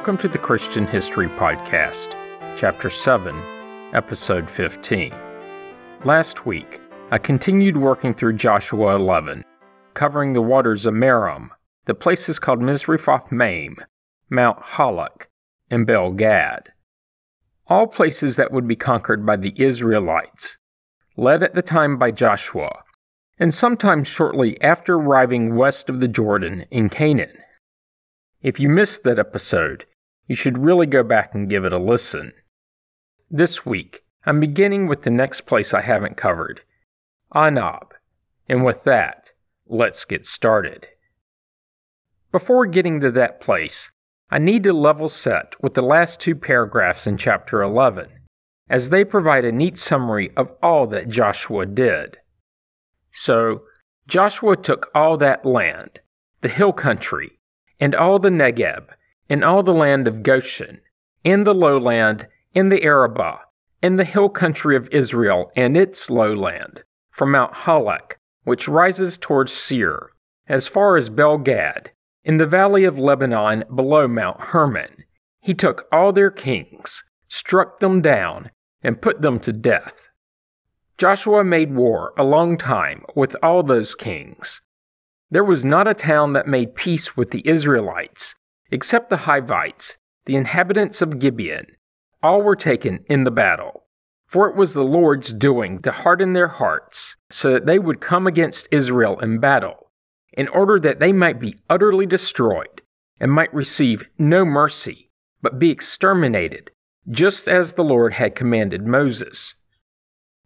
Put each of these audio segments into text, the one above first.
Welcome to the Christian History Podcast, Chapter 7, Episode 15. Last week, I continued working through Joshua 11, covering the waters of Merom, the places called Misrephoth Maim, Mount Halak, and Bel Gad. All places that would be conquered by the Israelites, led at the time by Joshua, and sometime shortly after arriving west of the Jordan in Canaan. If you missed that episode, you should really go back and give it a listen. This week, I'm beginning with the next place I haven't covered Anab. And with that, let's get started. Before getting to that place, I need to level set with the last two paragraphs in chapter 11, as they provide a neat summary of all that Joshua did. So, Joshua took all that land, the hill country, and all the Negeb, and all the land of Goshen, in the lowland, in the Arabah, in the hill country of Israel and its lowland, from Mount Halak, which rises towards Seir, as far as Bel Gad, in the valley of Lebanon below Mount Hermon. He took all their kings, struck them down, and put them to death. Joshua made war a long time with all those kings, there was not a town that made peace with the Israelites, except the Hivites, the inhabitants of Gibeon. All were taken in the battle. For it was the Lord's doing to harden their hearts, so that they would come against Israel in battle, in order that they might be utterly destroyed, and might receive no mercy, but be exterminated, just as the Lord had commanded Moses.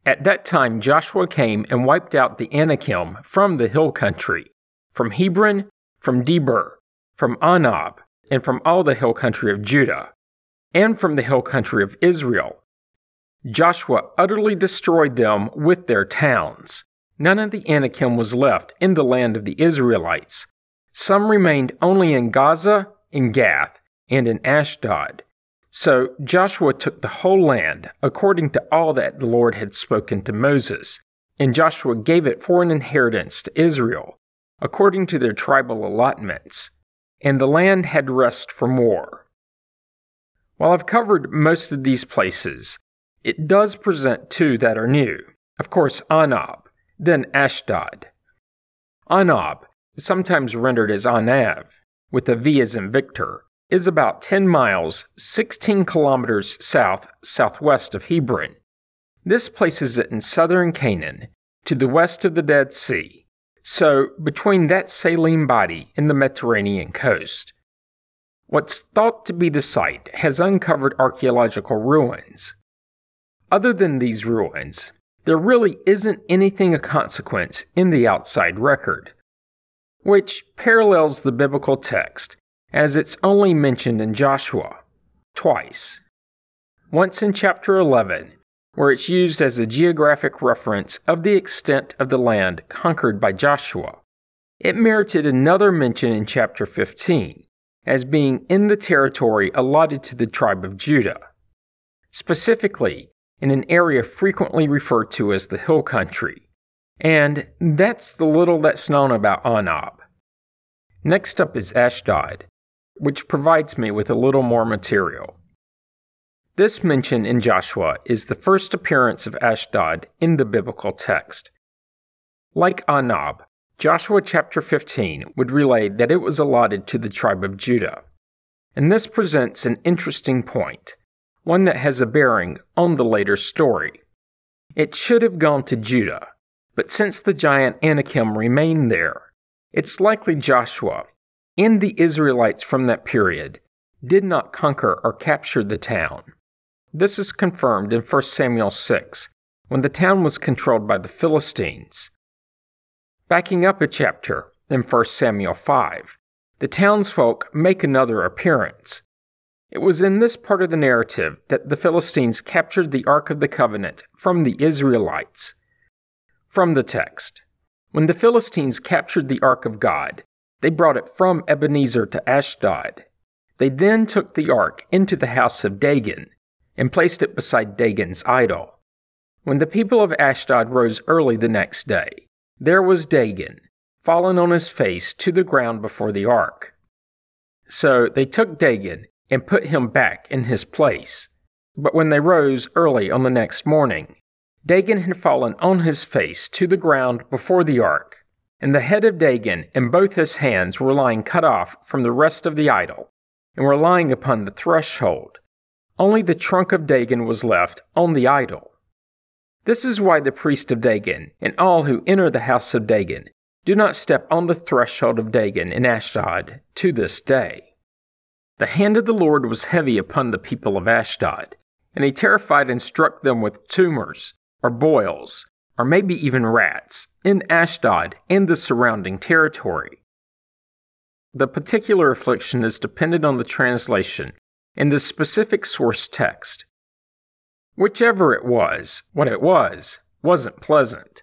At that time Joshua came and wiped out the Anakim from the hill country, from Hebron, from Debir, from Anab, and from all the hill country of Judah, and from the hill country of Israel. Joshua utterly destroyed them with their towns. None of the Anakim was left in the land of the Israelites. Some remained only in Gaza, in Gath, and in Ashdod. So Joshua took the whole land, according to all that the Lord had spoken to Moses, and Joshua gave it for an inheritance to Israel, according to their tribal allotments, and the land had rest from war. While I've covered most of these places, it does present two that are new. Of course, Anab, then Ashdod. Anab, sometimes rendered as Anav, with a V as in Victor, is about 10 miles, 16 kilometers south southwest of Hebron. This places it in southern Canaan, to the west of the Dead Sea, so, between that saline body and the Mediterranean coast, what's thought to be the site has uncovered archaeological ruins. Other than these ruins, there really isn't anything of consequence in the outside record, which parallels the biblical text as it's only mentioned in Joshua twice. Once in chapter 11 where it's used as a geographic reference of the extent of the land conquered by Joshua. It merited another mention in chapter 15 as being in the territory allotted to the tribe of Judah, specifically in an area frequently referred to as the hill country. And that's the little that's known about Anab. Next up is Ashdod, which provides me with a little more material. This mention in Joshua is the first appearance of Ashdod in the biblical text. Like Anab, Joshua chapter 15 would relay that it was allotted to the tribe of Judah. And this presents an interesting point, one that has a bearing on the later story. It should have gone to Judah, but since the giant Anakim remained there, it's likely Joshua and the Israelites from that period did not conquer or capture the town. This is confirmed in 1 Samuel 6, when the town was controlled by the Philistines. Backing up a chapter, in 1 Samuel 5, the townsfolk make another appearance. It was in this part of the narrative that the Philistines captured the Ark of the Covenant from the Israelites. From the text When the Philistines captured the Ark of God, they brought it from Ebenezer to Ashdod. They then took the ark into the house of Dagon and placed it beside Dagon's idol. When the people of Ashdod rose early the next day, there was Dagon, fallen on his face to the ground before the ark. So they took Dagon and put him back in his place. But when they rose early on the next morning, Dagon had fallen on his face to the ground before the ark, and the head of Dagon and both his hands were lying cut off from the rest of the idol, and were lying upon the threshold. Only the trunk of Dagon was left on the idol. This is why the priest of Dagon and all who enter the house of Dagon do not step on the threshold of Dagon in Ashdod to this day. The hand of the Lord was heavy upon the people of Ashdod, and he terrified and struck them with tumors, or boils, or maybe even rats, in Ashdod and the surrounding territory. The particular affliction is dependent on the translation and the specific source text. Whichever it was, what it was, wasn't pleasant.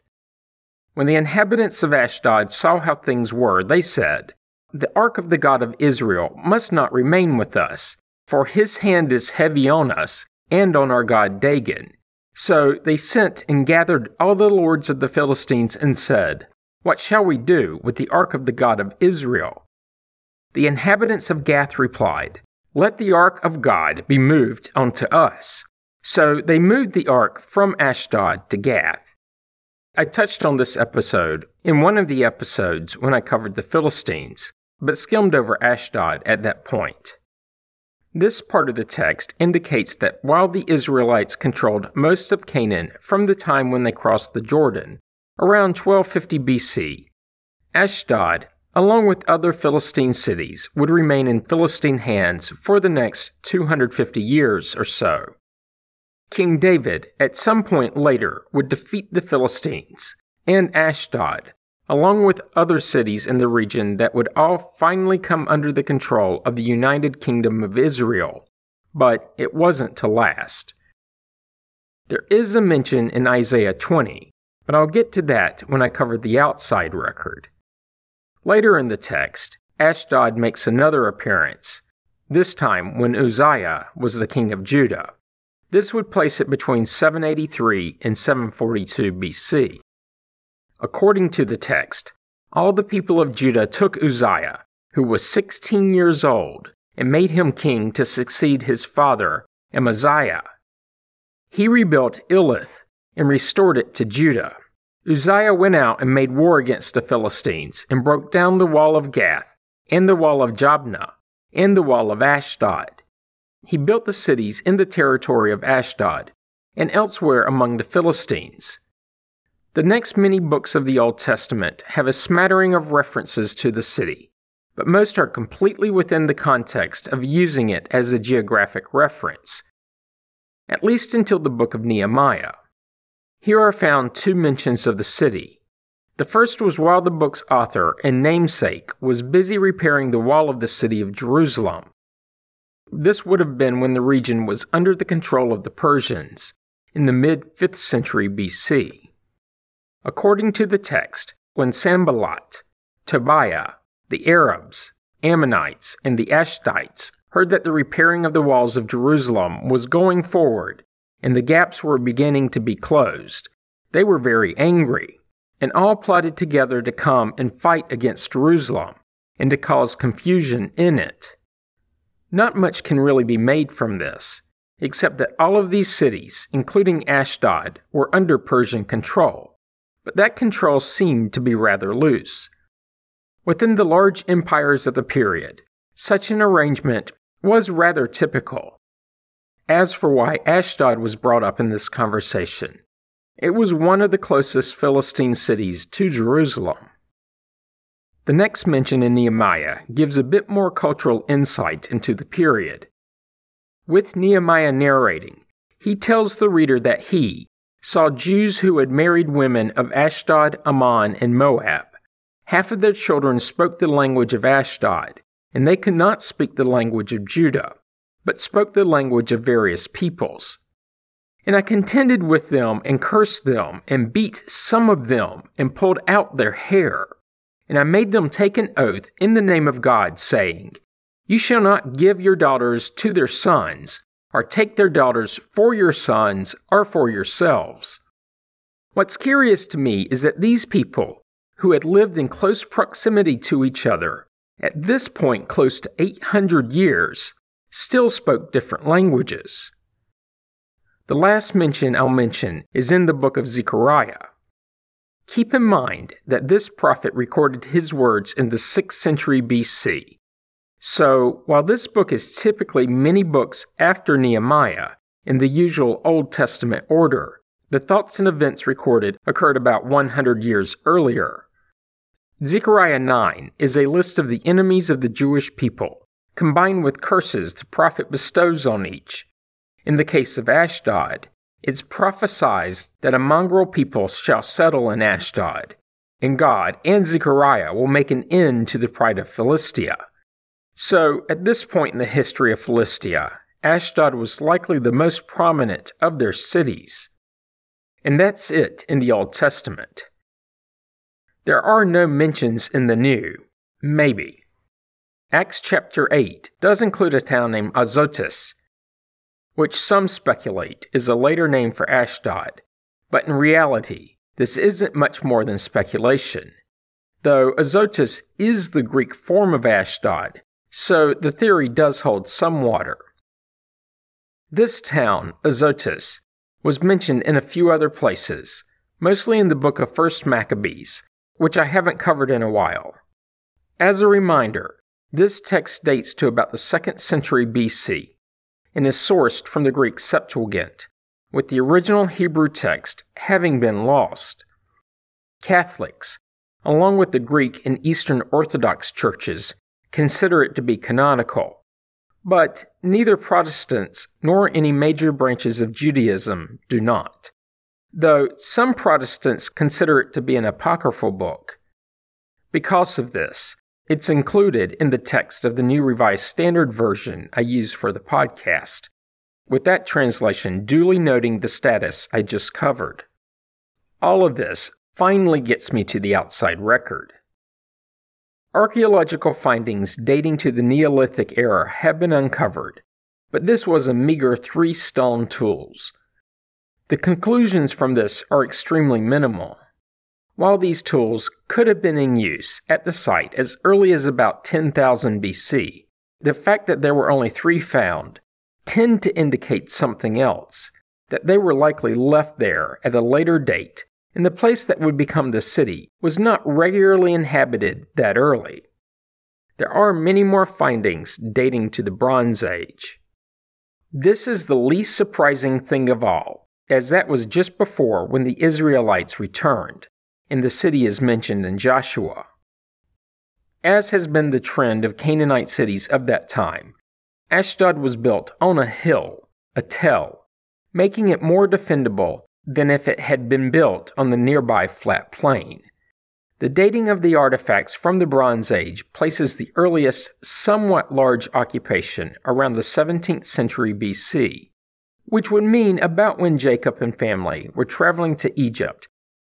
When the inhabitants of Ashdod saw how things were, they said, The ark of the God of Israel must not remain with us, for his hand is heavy on us and on our god Dagon. So they sent and gathered all the lords of the Philistines and said, What shall we do with the ark of the God of Israel? The inhabitants of Gath replied, Let the ark of God be moved unto us. So they moved the ark from Ashdod to Gath. I touched on this episode in one of the episodes when I covered the Philistines, but skimmed over Ashdod at that point. This part of the text indicates that while the Israelites controlled most of Canaan from the time when they crossed the Jordan, around 1250 BC, Ashdod, along with other Philistine cities, would remain in Philistine hands for the next 250 years or so. King David, at some point later, would defeat the Philistines and Ashdod, along with other cities in the region that would all finally come under the control of the United Kingdom of Israel, but it wasn't to last. There is a mention in Isaiah 20, but I'll get to that when I cover the outside record. Later in the text, Ashdod makes another appearance, this time when Uzziah was the king of Judah. This would place it between 783 and 742 BC. According to the text, all the people of Judah took Uzziah, who was 16 years old, and made him king to succeed his father, Amaziah. He rebuilt Eloth and restored it to Judah. Uzziah went out and made war against the Philistines and broke down the wall of Gath, and the wall of Jabneh, and the wall of Ashdod. He built the cities in the territory of Ashdod and elsewhere among the Philistines. The next many books of the Old Testament have a smattering of references to the city, but most are completely within the context of using it as a geographic reference, at least until the book of Nehemiah. Here are found two mentions of the city. The first was while the book's author and namesake was busy repairing the wall of the city of Jerusalem. This would have been when the region was under the control of the Persians in the mid 5th century BC. According to the text, when Sanballat, Tobiah, the Arabs, Ammonites, and the Ashdodites heard that the repairing of the walls of Jerusalem was going forward and the gaps were beginning to be closed, they were very angry, and all plotted together to come and fight against Jerusalem and to cause confusion in it. Not much can really be made from this, except that all of these cities, including Ashdod, were under Persian control but that control seemed to be rather loose. Within the large empires of the period, such an arrangement was rather typical. As for why Ashdod was brought up in this conversation, it was one of the closest Philistine cities to Jerusalem. The next mention in Nehemiah gives a bit more cultural insight into the period. With Nehemiah narrating, he tells the reader that he, saw Jews who had married women of Ashdod, Ammon, and Moab. Half of their children spoke the language of Ashdod, and they could not speak the language of Judah, but spoke the language of various peoples. And I contended with them and cursed them and beat some of them and pulled out their hair. And I made them take an oath in the name of God, saying, You shall not give your daughters to their sons, or take their daughters for your sons or for yourselves. What's curious to me is that these people, who had lived in close proximity to each other, at this point close to 800 years, still spoke different languages. The last mention I'll mention is in the book of Zechariah. Keep in mind that this prophet recorded his words in the 6th century BC. So, while this book is typically many books after Nehemiah, in the usual Old Testament order, the thoughts and events recorded occurred about 100 years earlier. Zechariah 9 is a list of the enemies of the Jewish people, combined with curses the prophet bestows on each. In the case of Ashdod, it's prophesied that a mongrel people shall settle in Ashdod, and God and Zechariah will make an end to the pride of Philistia. So, at this point in the history of Philistia, Ashdod was likely the most prominent of their cities. And that's it in the Old Testament. There are no mentions in the New, maybe. Acts chapter 8 does include a town named Azotus, which some speculate is a later name for Ashdod, but in reality, this isn't much more than speculation. Though Azotus is the Greek form of Ashdod, so the theory does hold some water. This town, Azotus, was mentioned in a few other places, mostly in the book of 1st Maccabees, which I haven't covered in a while. As a reminder, this text dates to about the 2nd century BC and is sourced from the Greek Septuagint, with the original Hebrew text having been lost. Catholics, along with the Greek and Eastern Orthodox churches, consider it to be canonical but neither Protestants nor any major branches of Judaism do not, though some Protestants consider it to be an apocryphal book. Because of this, it's included in the text of the New Revised Standard Version I use for the podcast, with that translation duly noting the status I just covered. All of this finally gets me to the outside record. Archaeological findings dating to the Neolithic era have been uncovered, but this was a meager three stone tools. The conclusions from this are extremely minimal. While these tools could have been in use at the site as early as about 10,000 BC, the fact that there were only three found tend to indicate something else, that they were likely left there at a later date and the place that would become the city was not regularly inhabited that early. There are many more findings dating to the Bronze Age. This is the least surprising thing of all, as that was just before when the Israelites returned, and the city is mentioned in Joshua. As has been the trend of Canaanite cities of that time, Ashdod was built on a hill, a tell, making it more defendable than if it had been built on the nearby flat plain. The dating of the artifacts from the Bronze Age places the earliest, somewhat large occupation around the 17th century BC, which would mean about when Jacob and family were traveling to Egypt,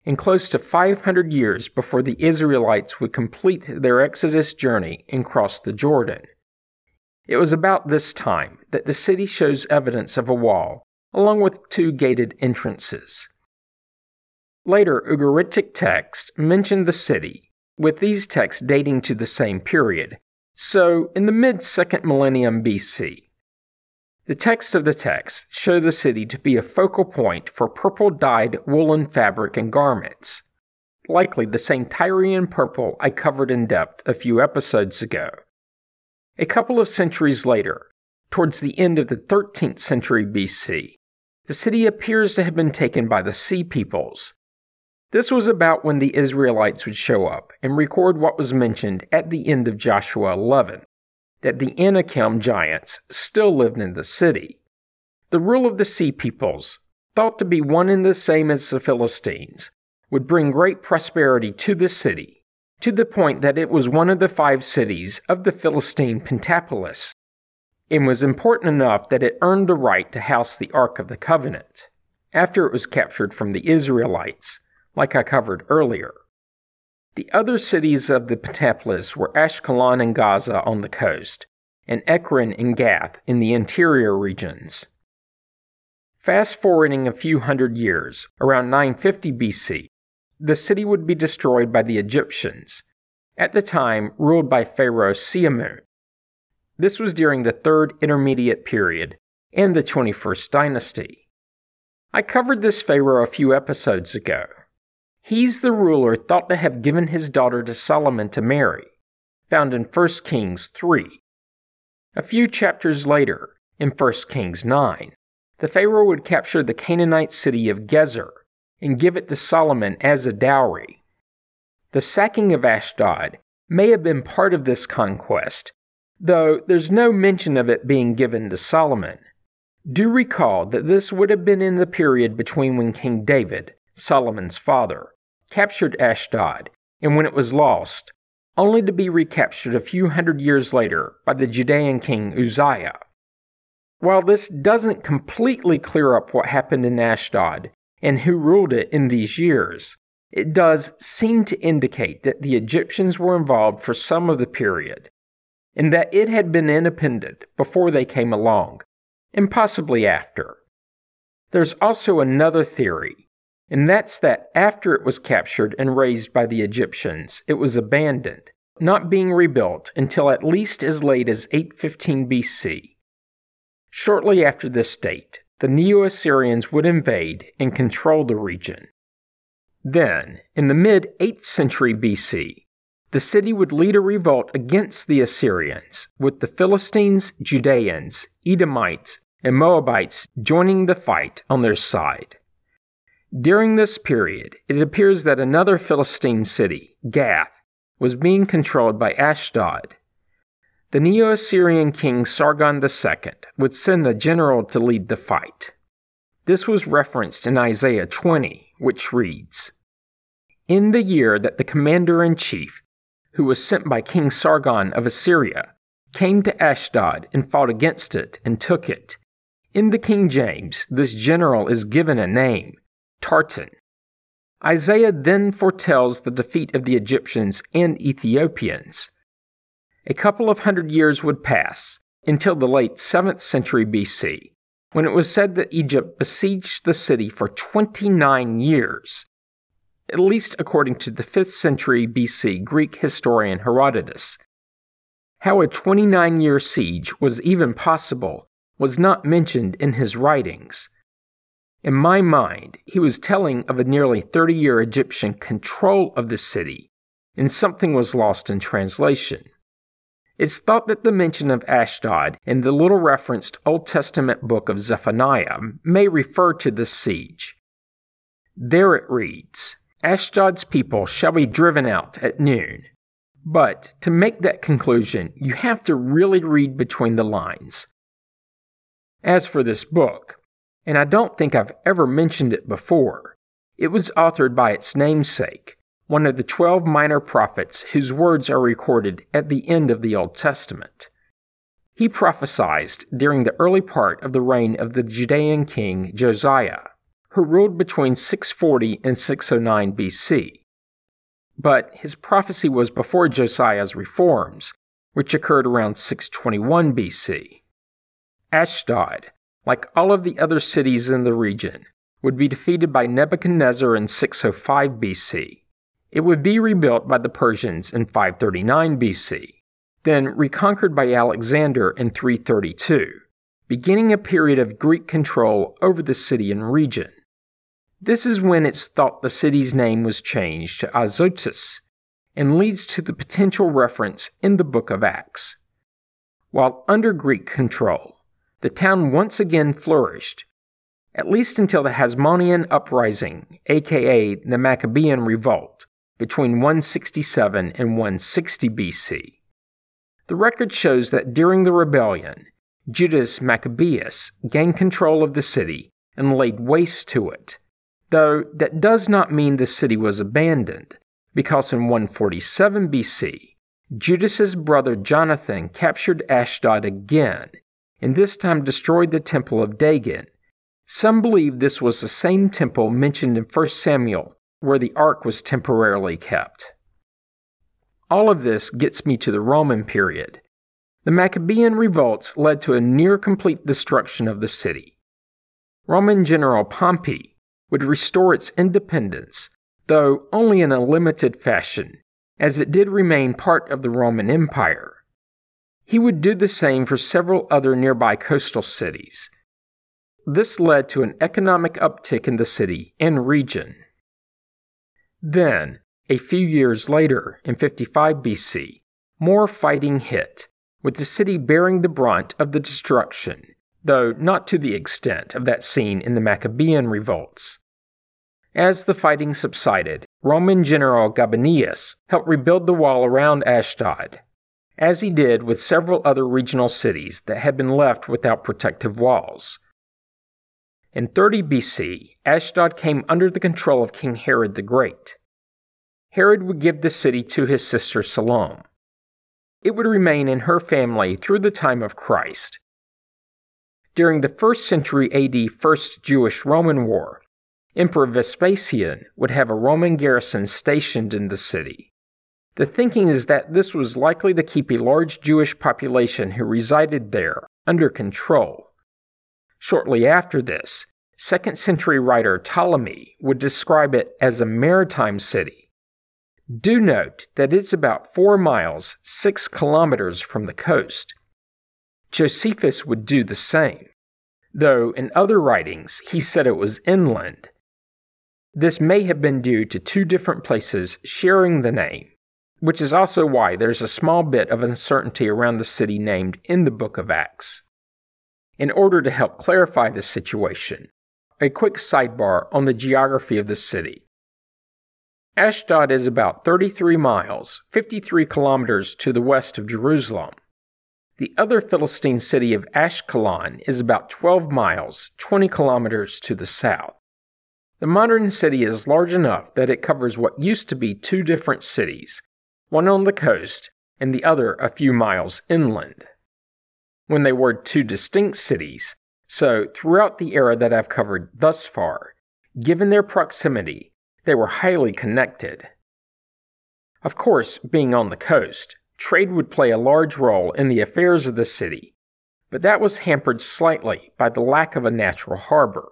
and close to 500 years before the Israelites would complete their Exodus journey and cross the Jordan. It was about this time that the city shows evidence of a wall along with two gated entrances. Later Ugaritic texts mention the city, with these texts dating to the same period, so in the mid 2nd millennium BC. The texts of the text show the city to be a focal point for purple dyed woolen fabric and garments, likely the same Tyrian purple I covered in depth a few episodes ago. A couple of centuries later, towards the end of the 13th century BC, the city appears to have been taken by the Sea Peoples. This was about when the Israelites would show up and record what was mentioned at the end of Joshua 11 that the Anakim giants still lived in the city. The rule of the Sea Peoples, thought to be one and the same as the Philistines, would bring great prosperity to the city, to the point that it was one of the five cities of the Philistine Pentapolis and was important enough that it earned the right to house the Ark of the Covenant after it was captured from the Israelites, like I covered earlier. The other cities of the Pentapolis were Ashkelon and Gaza on the coast, and Ekron and Gath in the interior regions. Fast forwarding a few hundred years, around 950 BC, the city would be destroyed by the Egyptians, at the time ruled by Pharaoh Siamun. This was during the Third Intermediate Period and the 21st Dynasty. I covered this pharaoh a few episodes ago. He's the ruler thought to have given his daughter to Solomon to marry, found in 1 Kings 3. A few chapters later, in 1 Kings 9, the Pharaoh would capture the Canaanite city of Gezer and give it to Solomon as a dowry. The sacking of Ashdod may have been part of this conquest, though there's no mention of it being given to Solomon. Do recall that this would have been in the period between when King David, Solomon's father, captured Ashdod and when it was lost, only to be recaptured a few hundred years later by the Judean king Uzziah. While this doesn't completely clear up what happened in Ashdod and who ruled it in these years, it does seem to indicate that the Egyptians were involved for some of the period, and that it had been independent before they came along, and possibly after. There's also another theory, and that's that after it was captured and razed by the Egyptians, it was abandoned, not being rebuilt until at least as late as 815 BC. Shortly after this date, the Neo Assyrians would invade and control the region. Then, in the mid 8th century BC, the city would lead a revolt against the Assyrians, with the Philistines, Judeans, Edomites, and Moabites joining the fight on their side. During this period, it appears that another Philistine city, Gath, was being controlled by Ashdod. The Neo Assyrian king Sargon II would send a general to lead the fight. This was referenced in Isaiah 20, which reads In the year that the commander in chief, who was sent by King Sargon of Assyria, came to Ashdod and fought against it and took it. In the King James, this general is given a name, Tartan. Isaiah then foretells the defeat of the Egyptians and Ethiopians. A couple of hundred years would pass until the late 7th century BC, when it was said that Egypt besieged the city for 29 years, at least according to the 5th century BC Greek historian Herodotus. How a 29 year siege was even possible was not mentioned in his writings. In my mind, he was telling of a nearly 30 year Egyptian control of the city, and something was lost in translation. It's thought that the mention of Ashdod in the little referenced Old Testament book of Zephaniah may refer to this siege. There it reads Ashdod's people shall be driven out at noon. But to make that conclusion, you have to really read between the lines. As for this book, and I don't think I've ever mentioned it before, it was authored by its namesake, one of the twelve minor prophets whose words are recorded at the end of the Old Testament. He prophesied during the early part of the reign of the Judean king Josiah, who ruled between 640 and 609 BC. But his prophecy was before Josiah's reforms, which occurred around 621 BC. Ashdod, like all of the other cities in the region, would be defeated by Nebuchadnezzar in 605 BC it would be rebuilt by the Persians in 539 BC, then reconquered by Alexander in 332, beginning a period of Greek control over the city and region. This is when it's thought the city's name was changed to Azotus, and leads to the potential reference in the book of Acts. While under Greek control, the town once again flourished, at least until the Hasmonean uprising, aka the Maccabean revolt, between 167 and 160 BC. The record shows that during the rebellion, Judas Maccabeus gained control of the city and laid waste to it, though that does not mean the city was abandoned, because in 147 BC, Judas's brother Jonathan captured Ashdod again, and this time destroyed the temple of Dagon. Some believe this was the same temple mentioned in 1 Samuel where the ark was temporarily kept. All of this gets me to the Roman period. The Maccabean revolts led to a near complete destruction of the city. Roman general Pompey would restore its independence, though only in a limited fashion, as it did remain part of the Roman Empire. He would do the same for several other nearby coastal cities. This led to an economic uptick in the city and region. Then, a few years later, in 55 BC, more fighting hit, with the city bearing the brunt of the destruction, though not to the extent of that seen in the Maccabean revolts. As the fighting subsided, Roman general Gabinius helped rebuild the wall around Ashdod, as he did with several other regional cities that had been left without protective walls. In 30 BC, Ashdod came under the control of King Herod the Great. Herod would give the city to his sister Salome. It would remain in her family through the time of Christ. During the 1st century AD First Jewish Roman War, Emperor Vespasian would have a Roman garrison stationed in the city. The thinking is that this was likely to keep a large Jewish population who resided there under control. Shortly after this, 2nd century writer Ptolemy would describe it as a maritime city. Do note that it's about 4 miles, 6 kilometers from the coast. Josephus would do the same, though in other writings he said it was inland. This may have been due to two different places sharing the name, which is also why there's a small bit of uncertainty around the city named in the book of Acts. In order to help clarify the situation, a quick sidebar on the geography of the city. Ashdod is about 33 miles, 53 kilometers to the west of Jerusalem. The other Philistine city of Ashkelon is about 12 miles, 20 kilometers to the south. The modern city is large enough that it covers what used to be two different cities, one on the coast and the other a few miles inland when they were two distinct cities, so throughout the era that I've covered thus far, given their proximity, they were highly connected. Of course, being on the coast, trade would play a large role in the affairs of the city, but that was hampered slightly by the lack of a natural harbor.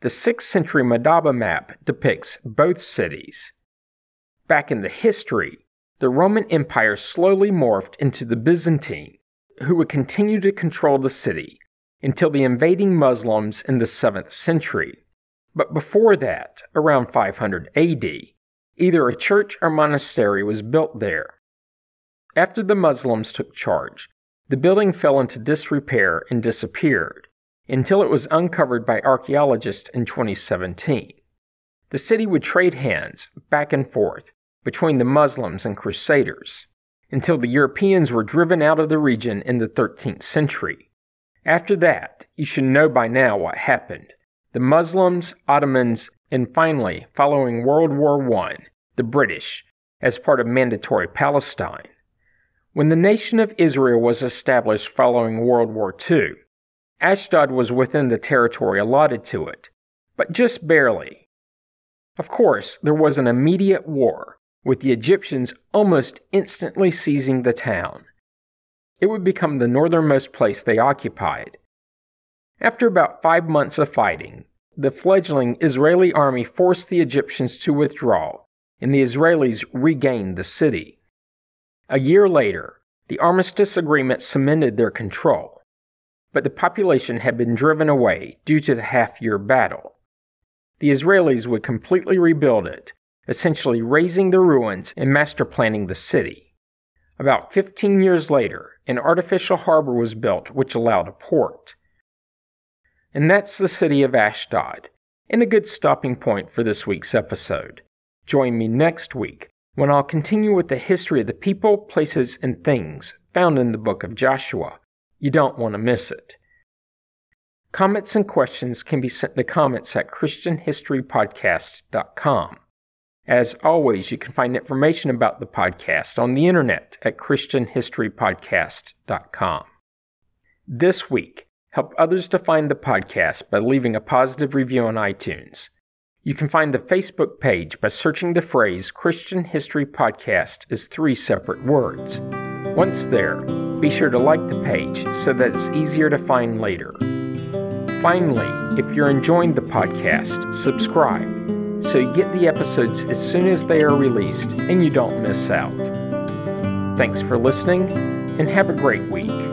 The 6th century Madaba map depicts both cities. Back in the history, the Roman Empire slowly morphed into the Byzantine, who would continue to control the city until the invading Muslims in the 7th century. But before that, around 500 AD, either a church or monastery was built there. After the Muslims took charge, the building fell into disrepair and disappeared until it was uncovered by archaeologists in 2017. The city would trade hands back and forth between the Muslims and Crusaders until the Europeans were driven out of the region in the 13th century. After that, you should know by now what happened. The Muslims, Ottomans, and finally, following World War I, the British, as part of Mandatory Palestine. When the nation of Israel was established following World War II, Ashdod was within the territory allotted to it, but just barely. Of course, there was an immediate war, with the Egyptians almost instantly seizing the town. It would become the northernmost place they occupied. After about five months of fighting, the fledgling Israeli army forced the Egyptians to withdraw, and the Israelis regained the city. A year later, the armistice agreement cemented their control, but the population had been driven away due to the half year battle. The Israelis would completely rebuild it essentially razing the ruins and master planning the city. About 15 years later, an artificial harbor was built which allowed a port. And that's the city of Ashdod, and a good stopping point for this week's episode. Join me next week when I'll continue with the history of the people, places, and things found in the book of Joshua. You don't want to miss it. Comments and questions can be sent to comments at ChristianHistoryPodcast.com. As always, you can find information about the podcast on the internet at ChristianHistoryPodcast.com. This week, help others to find the podcast by leaving a positive review on iTunes. You can find the Facebook page by searching the phrase Christian History Podcast as three separate words. Once there, be sure to like the page so that it's easier to find later. Finally, if you're enjoying the podcast, subscribe so you get the episodes as soon as they are released and you don't miss out. Thanks for listening, and have a great week.